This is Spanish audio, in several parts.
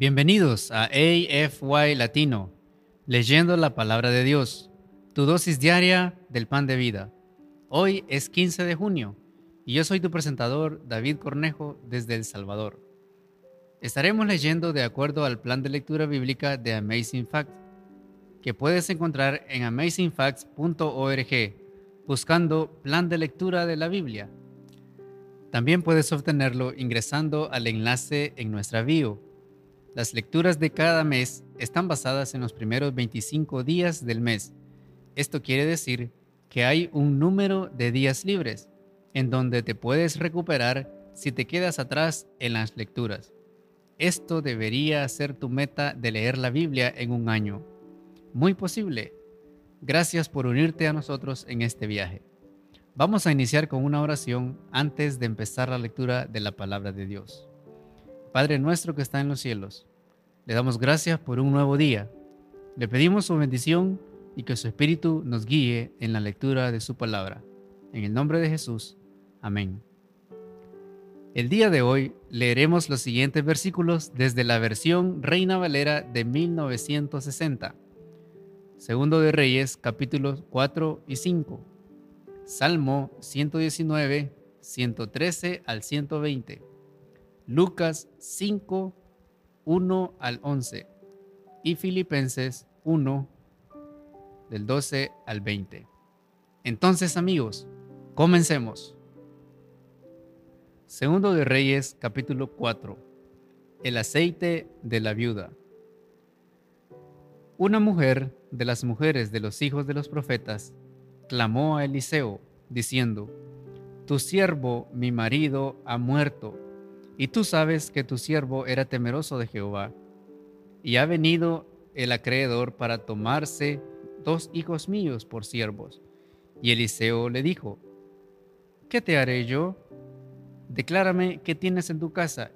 Bienvenidos a AFY Latino, leyendo la palabra de Dios, tu dosis diaria del pan de vida. Hoy es 15 de junio y yo soy tu presentador David Cornejo desde El Salvador. Estaremos leyendo de acuerdo al plan de lectura bíblica de Amazing Fact, que puedes encontrar en amazingfacts.org buscando plan de lectura de la Biblia. También puedes obtenerlo ingresando al enlace en nuestra bio. Las lecturas de cada mes están basadas en los primeros 25 días del mes. Esto quiere decir que hay un número de días libres en donde te puedes recuperar si te quedas atrás en las lecturas. Esto debería ser tu meta de leer la Biblia en un año. Muy posible. Gracias por unirte a nosotros en este viaje. Vamos a iniciar con una oración antes de empezar la lectura de la palabra de Dios. Padre nuestro que está en los cielos, le damos gracias por un nuevo día. Le pedimos su bendición y que su Espíritu nos guíe en la lectura de su palabra. En el nombre de Jesús. Amén. El día de hoy leeremos los siguientes versículos desde la versión Reina Valera de 1960. Segundo de Reyes, capítulos 4 y 5. Salmo 119, 113 al 120. Lucas 5, 1 al 11. Y Filipenses 1, del 12 al 20. Entonces, amigos, comencemos. Segundo de Reyes, capítulo 4. El aceite de la viuda. Una mujer de las mujeres de los hijos de los profetas clamó a Eliseo, diciendo, Tu siervo, mi marido, ha muerto, y tú sabes que tu siervo era temeroso de Jehová, y ha venido el acreedor para tomarse dos hijos míos por siervos. Y Eliseo le dijo, ¿qué te haré yo? declárame qué tienes en tu casa.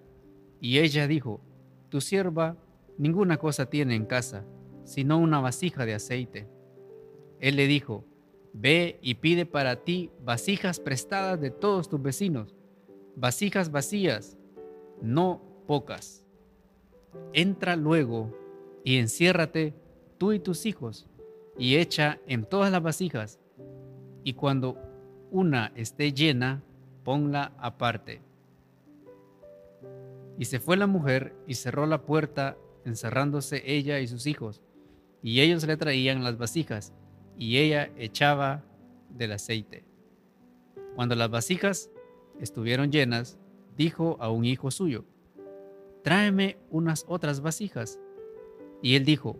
Y ella dijo, tu sierva ninguna cosa tiene en casa, sino una vasija de aceite. Él le dijo, ve y pide para ti vasijas prestadas de todos tus vecinos, vasijas vacías, no pocas. Entra luego y enciérrate tú y tus hijos, y echa en todas las vasijas, y cuando una esté llena, ponla aparte. Y se fue la mujer y cerró la puerta, encerrándose ella y sus hijos, y ellos le traían las vasijas, y ella echaba del aceite. Cuando las vasijas estuvieron llenas, dijo a un hijo suyo, tráeme unas otras vasijas. Y él dijo,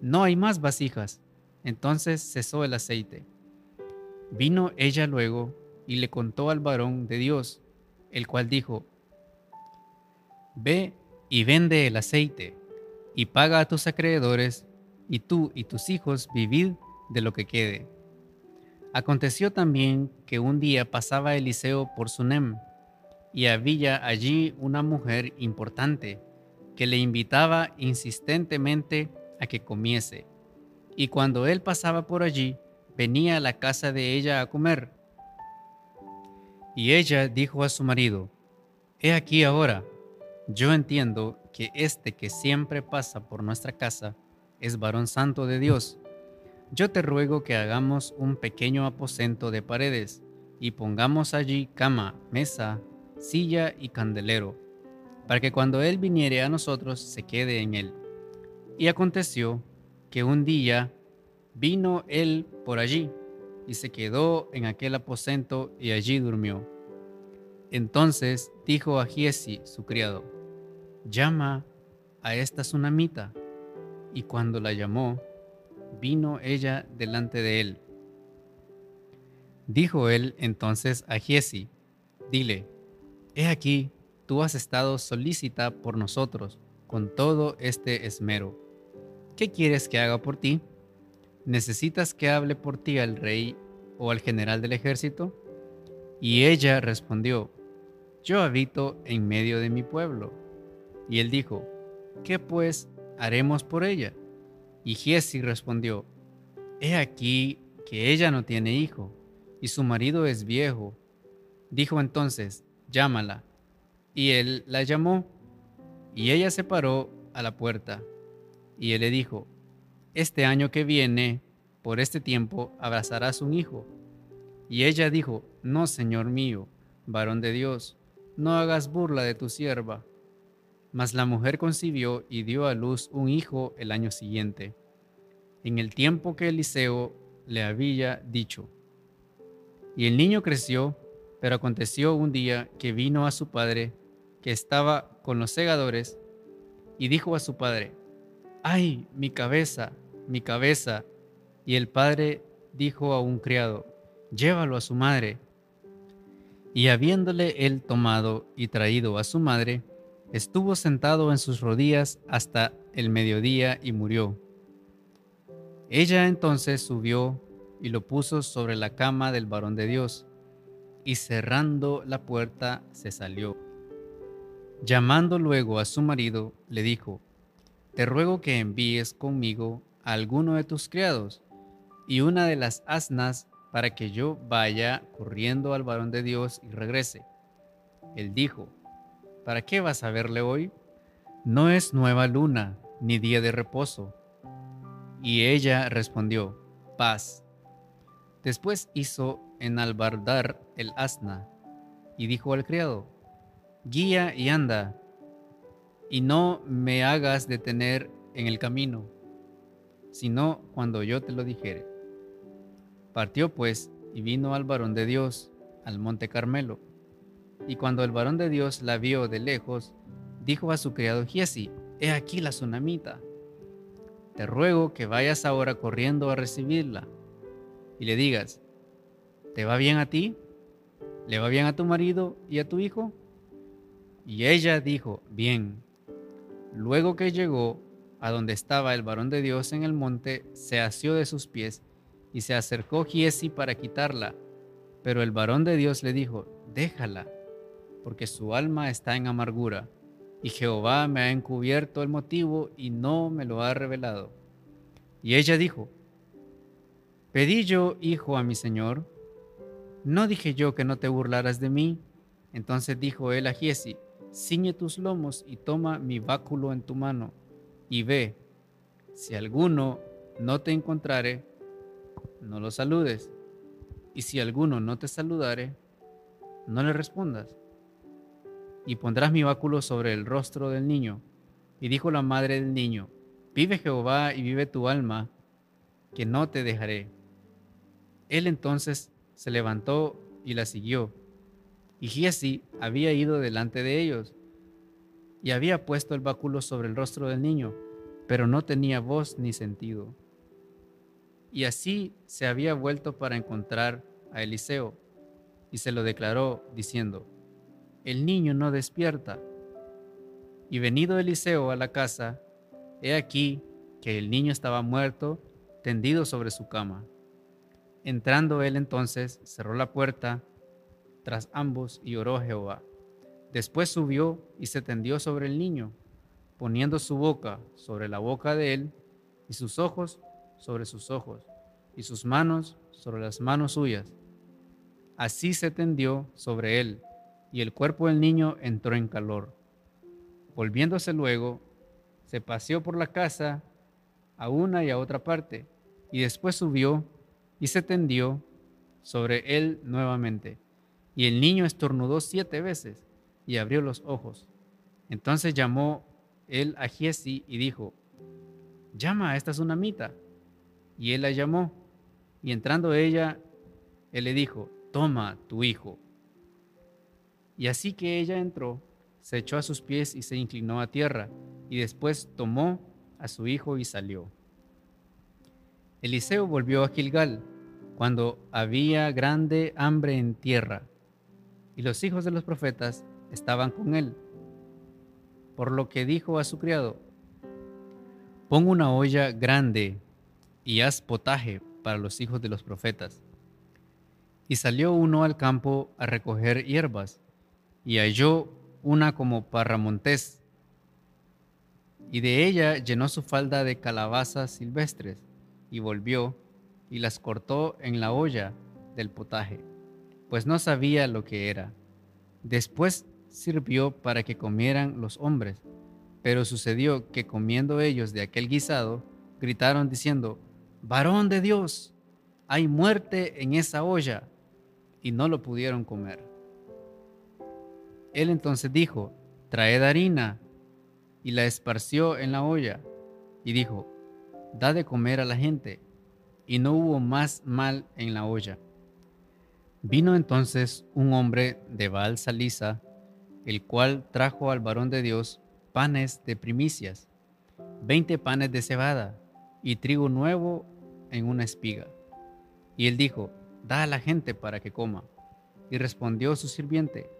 no hay más vasijas. Entonces cesó el aceite. Vino ella luego y le contó al varón de Dios, el cual dijo, Ve y vende el aceite, y paga a tus acreedores, y tú y tus hijos vivid de lo que quede. Aconteció también que un día pasaba Eliseo por Sunem, y había allí una mujer importante que le invitaba insistentemente a que comiese. Y cuando él pasaba por allí, venía a la casa de ella a comer. Y ella dijo a su marido, He aquí ahora, yo entiendo que este que siempre pasa por nuestra casa es varón santo de Dios. Yo te ruego que hagamos un pequeño aposento de paredes y pongamos allí cama, mesa, silla y candelero, para que cuando él viniere a nosotros se quede en él. Y aconteció que un día vino él por allí y se quedó en aquel aposento y allí durmió. Entonces dijo a Giesi, su criado, llama a esta tsunamita. Y cuando la llamó, vino ella delante de él. Dijo él entonces a Giesi, dile, he aquí, tú has estado solícita por nosotros con todo este esmero. ¿Qué quieres que haga por ti? ¿Necesitas que hable por ti al rey o al general del ejército? Y ella respondió, yo habito en medio de mi pueblo. Y él dijo, ¿qué pues haremos por ella? Y Giesi respondió, he aquí que ella no tiene hijo, y su marido es viejo. Dijo entonces, llámala. Y él la llamó, y ella se paró a la puerta. Y él le dijo, Este año que viene, por este tiempo, abrazarás un hijo. Y ella dijo, No, Señor mío, varón de Dios, no hagas burla de tu sierva. Mas la mujer concibió y dio a luz un hijo el año siguiente, en el tiempo que Eliseo le había dicho. Y el niño creció, pero aconteció un día que vino a su padre, que estaba con los segadores, y dijo a su padre, ¡ay, mi cabeza, mi cabeza! Y el padre dijo a un criado, llévalo a su madre. Y habiéndole él tomado y traído a su madre, estuvo sentado en sus rodillas hasta el mediodía y murió. Ella entonces subió y lo puso sobre la cama del varón de Dios, y cerrando la puerta se salió. Llamando luego a su marido, le dijo, Te ruego que envíes conmigo a alguno de tus criados y una de las asnas para que yo vaya corriendo al varón de Dios y regrese. Él dijo, ¿para qué vas a verle hoy? No es nueva luna ni día de reposo. Y ella respondió, paz. Después hizo enalbardar el asna y dijo al criado, guía y anda, y no me hagas detener en el camino, sino cuando yo te lo dijere. Partió pues y vino al varón de Dios al monte Carmelo. Y cuando el varón de Dios la vio de lejos, dijo a su criado Giesi, he aquí la tsunamita. Te ruego que vayas ahora corriendo a recibirla y le digas, ¿te va bien a ti? ¿Le va bien a tu marido y a tu hijo? Y ella dijo, bien. Luego que llegó a donde estaba el varón de Dios en el monte, se asió de sus pies y se acercó Giesi para quitarla. Pero el varón de Dios le dijo, déjala, porque su alma está en amargura, y Jehová me ha encubierto el motivo y no me lo ha revelado. Y ella dijo, pedí yo hijo a mi señor, ¿no dije yo que no te burlaras de mí? Entonces dijo él a Giesi, ciñe tus lomos y toma mi báculo en tu mano, y ve, si alguno no te encontrare, no lo saludes. Y si alguno no te saludare, no le respondas. Y pondrás mi báculo sobre el rostro del niño. Y dijo la madre del niño, vive Jehová y vive tu alma, que no te dejaré. Él entonces se levantó y la siguió. Y Giesi había ido delante de ellos y había puesto el báculo sobre el rostro del niño, pero no tenía voz ni sentido. Y así se había vuelto para encontrar a Eliseo y se lo declaró diciendo, el niño no despierta. Y venido Eliseo a la casa, he aquí que el niño estaba muerto, tendido sobre su cama. Entrando él entonces, cerró la puerta tras ambos y oró a Jehová. Después subió y se tendió sobre el niño, poniendo su boca sobre la boca de él y sus ojos sobre sus ojos y sus manos sobre las manos suyas. Así se tendió sobre él, y el cuerpo del niño entró en calor. Volviéndose luego, se paseó por la casa a una y a otra parte, y después subió y se tendió sobre él nuevamente. Y el niño estornudó siete veces y abrió los ojos. Entonces llamó él a Giesi y dijo, llama a esta tsunamita. Y él la llamó, y entrando ella, él le dijo, toma tu hijo. Y así que ella entró, se echó a sus pies y se inclinó a tierra, y después tomó a su hijo y salió. Eliseo volvió a Gilgal, cuando había grande hambre en tierra, y los hijos de los profetas estaban con él. Por lo que dijo a su criado, pon una olla grande y haz potaje para los hijos de los profetas. Y salió uno al campo a recoger hierbas, y halló una como parramontés, y de ella llenó su falda de calabazas silvestres, y volvió, y las cortó en la olla del potaje, pues no sabía lo que era. Después sirvió para que comieran los hombres, Pero sucedió que comiendo ellos de aquel guisado, gritaron diciendo, varón de Dios, hay muerte en esa olla, y no lo pudieron comer. Él entonces dijo, traed harina, y la esparció en la olla, y dijo, da de comer a la gente, y no hubo más mal en la olla. Vino entonces un hombre de Baal Salisa, el cual trajo al varón de Dios panes de primicias, veinte panes de cebada y trigo nuevo en una espiga. Y él dijo, da a la gente para que coma. Y respondió su sirviente,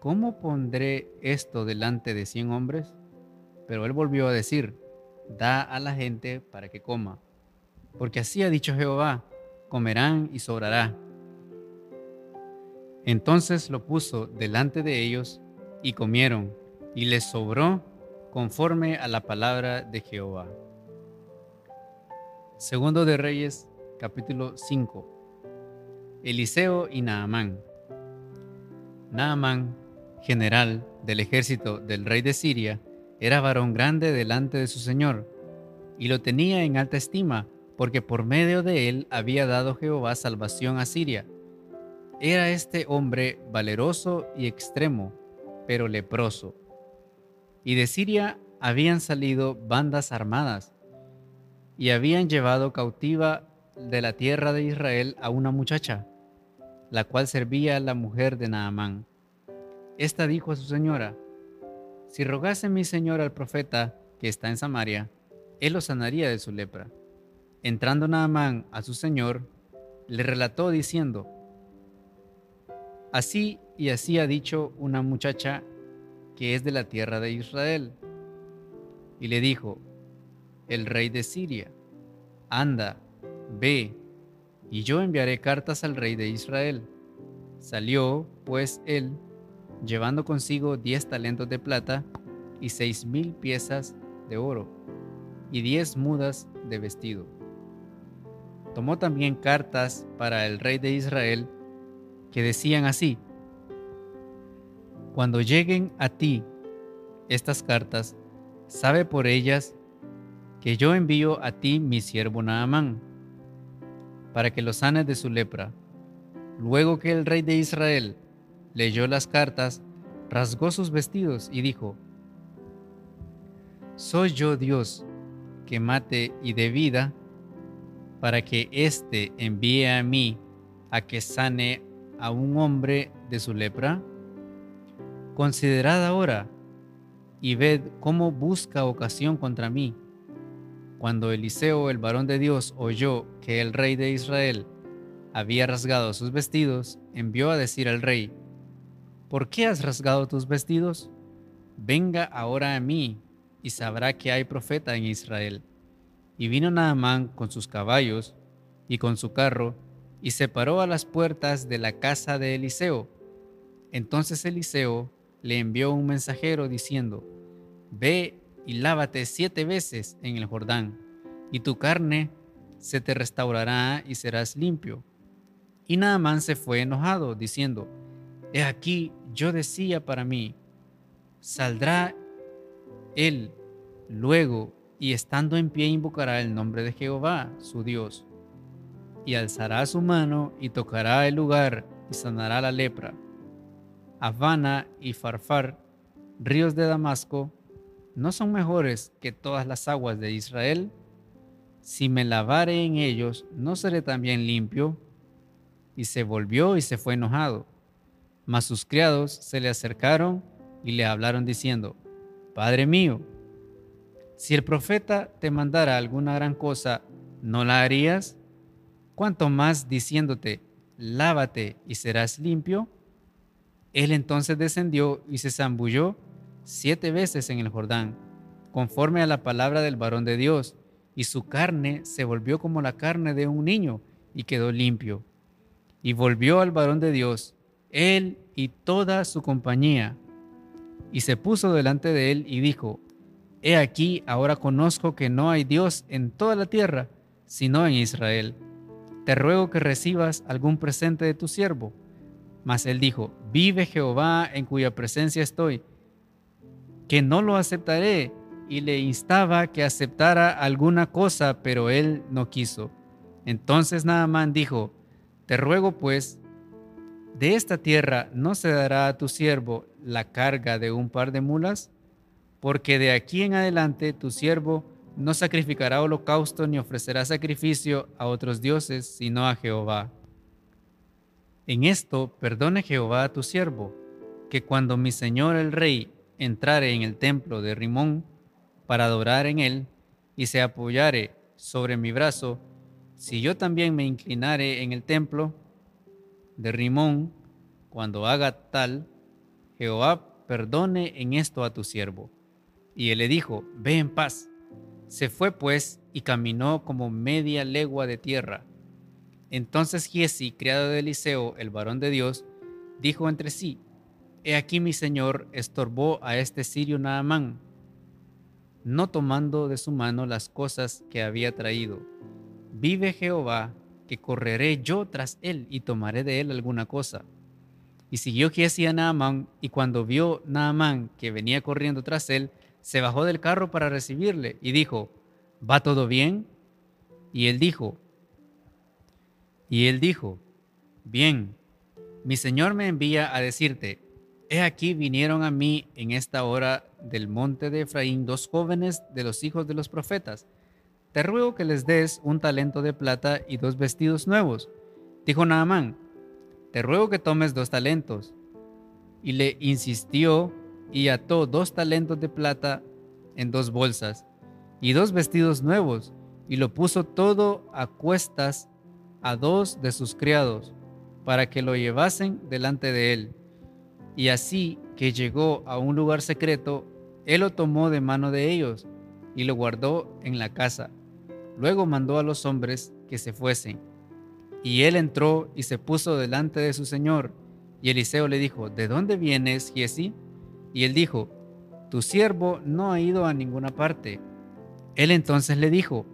¿cómo pondré esto delante de cien hombres? Pero él volvió a decir, da a la gente para que coma. Porque así ha dicho Jehová, comerán y sobrará. Entonces lo puso delante de ellos y comieron, y les sobró conforme a la palabra de Jehová. Segundo de Reyes, capítulo 5. Eliseo y Naamán. Naamán, general del ejército del rey de Siria, era varón grande delante de su señor, y lo tenía en alta estima, porque por medio de él había dado Jehová salvación a Siria. Era este hombre valeroso y extremo, pero leproso. Y de Siria habían salido bandas armadas, y habían llevado cautiva de la tierra de Israel a una muchacha, la cual servía a la mujer de Naamán. Esta dijo a su señora, Si rogase mi señor al profeta que está en Samaria, él lo sanaría de su lepra. Entrando Naamán a su señor, le relató diciendo, Así y así ha dicho una muchacha que es de la tierra de Israel. Y le dijo, el rey de Siria, anda, ve, y yo enviaré cartas al rey de Israel. Salió, pues, él, llevando consigo diez talentos de plata y seis mil piezas de oro, y diez mudas de vestido. Tomó también cartas para el rey de Israel, que decían así, Cuando lleguen a ti estas cartas, sabe por ellas que yo envío a ti mi siervo Naamán, para que lo sanes de su lepra. Luego que el rey de Israel leyó las cartas, rasgó sus vestidos y dijo, ¿Soy yo Dios que mate y de vida, para que éste envíe a mí a que sane a un hombre de su lepra? Considerad ahora y ved cómo busca ocasión contra mí cuando Eliseo, el varón de Dios, oyó que el rey de Israel había rasgado sus vestidos, envió a decir al rey, ¿por qué has rasgado tus vestidos? Venga ahora a mí y sabrá que hay profeta en Israel. Y vino Naamán con sus caballos y con su carro, y se paró a las puertas de la casa de Eliseo. Entonces Eliseo le envió un mensajero diciendo, Ve y lávate siete veces en el Jordán, y tu carne se te restaurará y serás limpio. Y Naamán se fue enojado, diciendo, He aquí, yo decía para mí, saldrá él luego y estando en pie invocará el nombre de Jehová, su Dios, y alzará su mano y tocará el lugar y sanará la lepra. Habana y Farfar, ríos de Damasco, ¿no son mejores que todas las aguas de Israel? Si me lavare en ellos, ¿no seré también limpio? Y se volvió y se fue enojado. Mas sus criados se le acercaron y le hablaron diciendo, Padre mío, si el profeta te mandara alguna gran cosa, ¿no la harías? ¿Cuánto más diciéndote, lávate y serás limpio? Él entonces descendió y se zambulló siete veces en el Jordán, conforme a la palabra del varón de Dios, y su carne se volvió como la carne de un niño y quedó limpio. Y volvió al varón de Dios, él y toda su compañía, y se puso delante de él y dijo, He aquí, ahora conozco que no hay Dios en toda la tierra, sino en Israel. Te ruego que recibas algún presente de tu siervo. Mas él dijo, Vive Jehová en cuya presencia estoy, que no lo aceptaré, y le instaba que aceptara alguna cosa, pero él no quiso. Entonces Naamán dijo, Te ruego pues, de esta tierra no se dará a tu siervo la carga de un par de mulas, porque de aquí en adelante tu siervo no sacrificará holocausto ni ofrecerá sacrificio a otros dioses, sino a Jehová. En esto perdone Jehová a tu siervo, que cuando mi señor el rey entrare en el templo de Rimón para adorar en él, y se apoyare sobre mi brazo, si yo también me inclinare en el templo de Rimón, cuando haga tal, Jehová perdone en esto a tu siervo. Y él le dijo, ve en paz. Se fue pues y caminó como media legua de tierra. Entonces Giesi, criado de Eliseo, el varón de Dios, dijo entre sí, He aquí mi señor estorbó a este sirio Naamán, no tomando de su mano las cosas que había traído. Vive Jehová, que correré yo tras él y tomaré de él alguna cosa. Y siguió Giesi a Naamán, y cuando vio Naamán que venía corriendo tras él, se bajó del carro para recibirle y dijo, ¿va todo bien? Y él dijo, y él dijo, bien, mi Señor me envía a decirte, he aquí vinieron a mí en esta hora del monte de Efraín dos jóvenes de los hijos de los profetas. Te ruego que les des un talento de plata y dos vestidos nuevos. Dijo Naamán, te ruego que tomes dos talentos. Y le insistió y ató dos talentos de plata en dos bolsas y dos vestidos nuevos y lo puso todo a cuestas a dos de sus criados para que lo llevasen delante de él. Y así que llegó a un lugar secreto, él lo tomó de mano de ellos y lo guardó en la casa. Luego mandó a los hombres que se fuesen. Y él entró y se puso delante de su señor. Y Eliseo le dijo, ¿de dónde vienes, Giesi? Y él dijo, tu siervo no ha ido a ninguna parte. Él entonces le dijo,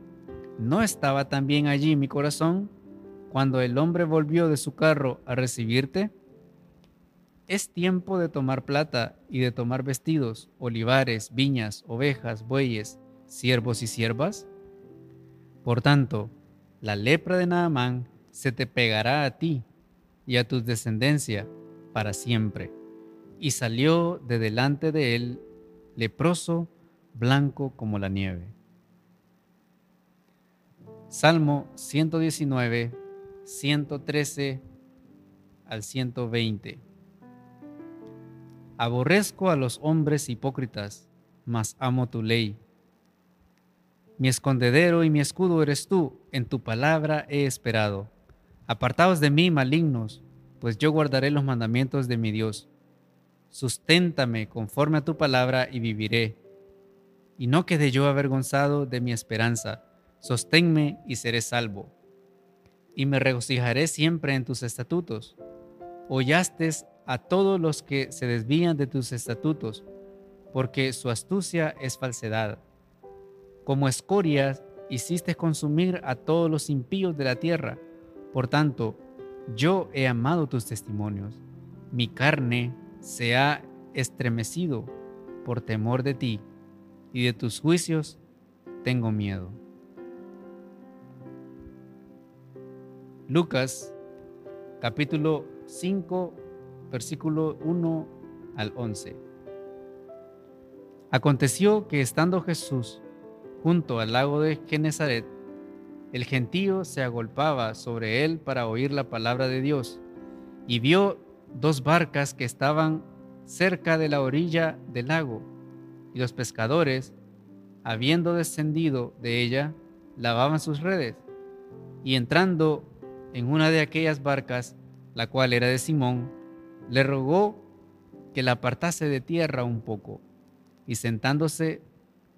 ¿no estaba también allí mi corazón cuando el hombre volvió de su carro a recibirte? Es tiempo de tomar plata y de tomar vestidos, olivares, viñas, ovejas, bueyes, siervos y siervas. Por tanto, la lepra de Naamán se te pegará a ti y a tu descendencia para siempre. Y salió de delante de él leproso, blanco como la nieve. Salmo 119, 113 al 120. Aborrezco a los hombres hipócritas, mas amo tu ley. Mi escondedero y mi escudo eres tú, en tu palabra he esperado. Apartaos de mí, malignos, pues yo guardaré los mandamientos de mi Dios. Susténtame conforme a tu palabra y viviré. Y no quede yo avergonzado de mi esperanza. Sosténme y seré salvo. Y me regocijaré siempre en tus estatutos. Hollaste a todos los que se desvían de tus estatutos, porque su astucia es falsedad. Como escorias hiciste consumir a todos los impíos de la tierra. Por tanto, yo he amado tus testimonios. Mi carne se ha estremecido por temor de ti, y de tus juicios tengo miedo. Lucas capítulo 5 versículo 1 al 11. Aconteció que estando Jesús junto al lago de Genezaret, el gentío se agolpaba sobre él para oír la palabra de Dios, y vio dos barcas que estaban cerca de la orilla del lago, y los pescadores, habiendo descendido de ella, lavaban sus redes, y entrando en una de aquellas barcas, la cual era de Simón, le rogó que la apartase de tierra un poco, y sentándose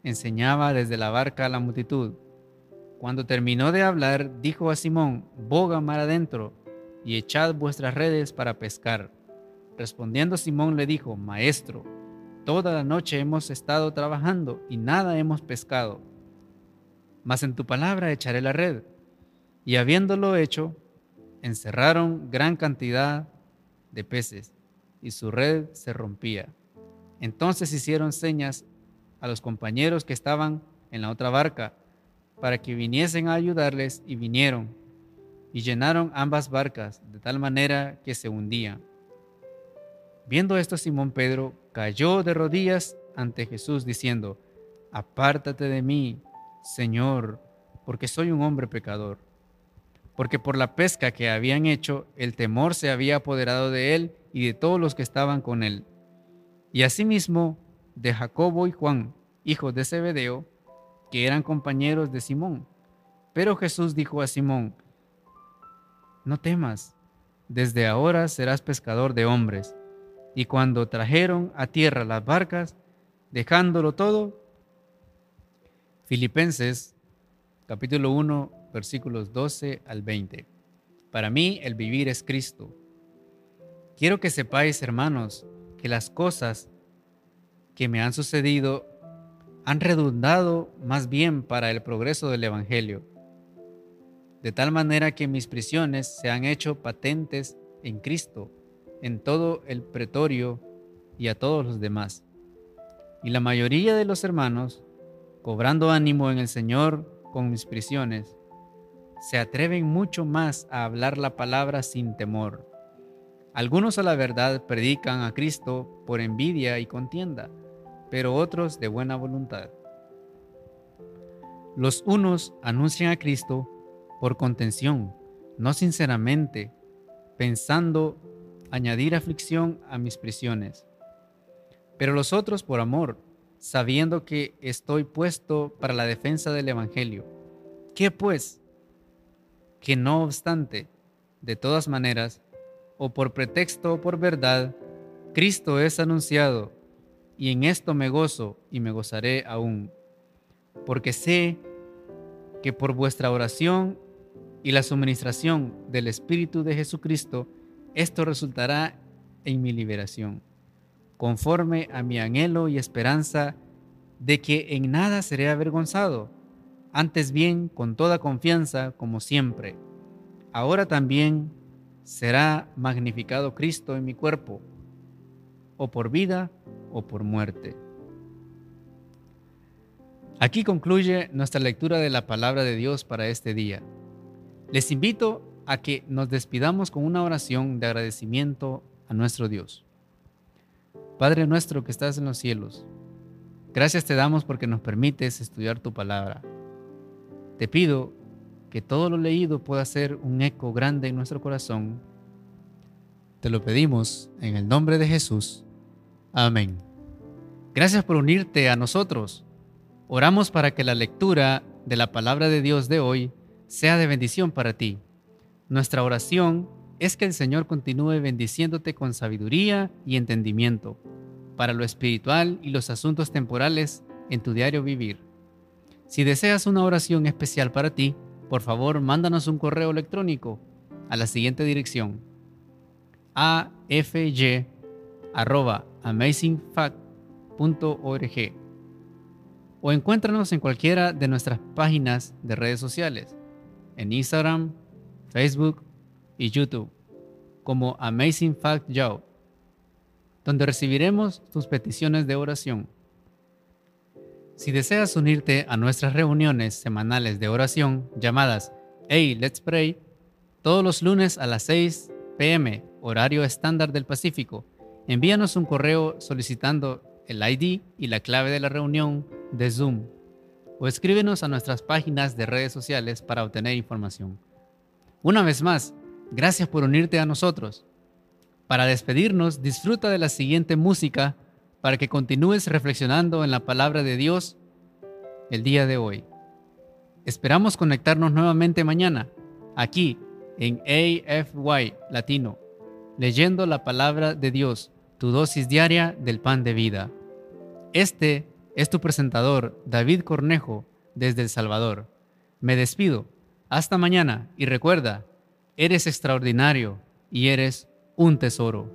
enseñaba desde la barca a la multitud. Cuando terminó de hablar, dijo a Simón, boga mar adentro y echad vuestras redes para pescar. Respondiendo Simón le dijo, Maestro, toda la noche hemos estado trabajando y nada hemos pescado. Mas en tu palabra echaré la red. Y habiéndolo hecho, encerraron gran cantidad de peces y su red se rompía. Entonces hicieron señas a los compañeros que estaban en la otra barca para que viniesen a ayudarles y vinieron y llenaron ambas barcas de tal manera que se hundían. Viendo esto, Simón Pedro cayó de rodillas ante Jesús diciendo, Apártate de mí, Señor, porque soy un hombre pecador. Porque por la pesca que habían hecho, el temor se había apoderado de él y de todos los que estaban con él. Y asimismo de Jacobo y Juan, hijos de Zebedeo, que eran compañeros de Simón. Pero Jesús dijo a Simón, No temas, desde ahora serás pescador de hombres. Y cuando trajeron a tierra las barcas, dejándolo todo, Filipenses capítulo 1 versículos 12 al 20. Para mí el vivir es Cristo. Quiero que sepáis, hermanos, que las cosas que me han sucedido han redundado más bien para el progreso del Evangelio, de tal manera que mis prisiones se han hecho patentes en Cristo, en todo el pretorio y a todos los demás. Y la mayoría de los hermanos, cobrando ánimo en el Señor con mis prisiones, se atreven mucho más a hablar la palabra sin temor. Algunos a la verdad predican a Cristo por envidia y contienda pero otros de buena voluntad. Los unos anuncian a Cristo por contención, no sinceramente, pensando añadir aflicción a mis prisiones. Pero los otros por amor, sabiendo que estoy puesto para la defensa del Evangelio. ¿Qué pues? Que no obstante, de todas maneras, o por pretexto o por verdad, Cristo es anunciado y en esto me gozo y me gozaré aún, porque sé que por vuestra oración y la suministración del Espíritu de Jesucristo, esto resultará en mi liberación, conforme a mi anhelo y esperanza de que en nada seré avergonzado, antes bien con toda confianza como siempre. Ahora también será magnificado Cristo en mi cuerpo, o por vida o por muerte. Aquí concluye nuestra lectura de la palabra de Dios para este día. Les invito a que nos despidamos con una oración de agradecimiento a nuestro Dios. Padre nuestro que estás en los cielos, gracias te damos porque nos permites estudiar tu palabra. Te pido que todo lo leído pueda ser un eco grande en nuestro corazón. Te lo pedimos en el nombre de Jesús. Amén. Gracias por unirte a nosotros. Oramos para que la lectura de la palabra de Dios de hoy sea de bendición para ti. Nuestra oración es que el Señor continúe bendiciéndote con sabiduría y entendimiento para lo espiritual y los asuntos temporales en tu diario vivir. Si deseas una oración especial para ti, por favor mándanos un correo electrónico a la siguiente dirección afy amazingfact.org o encuéntranos en cualquiera de nuestras páginas de redes sociales, en Instagram, Facebook y YouTube, como Amazing Fact donde recibiremos tus peticiones de oración. Si deseas unirte a nuestras reuniones semanales de oración llamadas Hey, Let's Pray, todos los lunes a las 6 pm, horario estándar del Pacífico, Envíanos un correo solicitando el ID y la clave de la reunión de Zoom o escríbenos a nuestras páginas de redes sociales para obtener información. Una vez más, gracias por unirte a nosotros. Para despedirnos, disfruta de la siguiente música para que continúes reflexionando en la palabra de Dios el día de hoy. Esperamos conectarnos nuevamente mañana, aquí en AFY Latino, leyendo la palabra de Dios tu dosis diaria del pan de vida. Este es tu presentador, David Cornejo, desde El Salvador. Me despido. Hasta mañana y recuerda, eres extraordinario y eres un tesoro.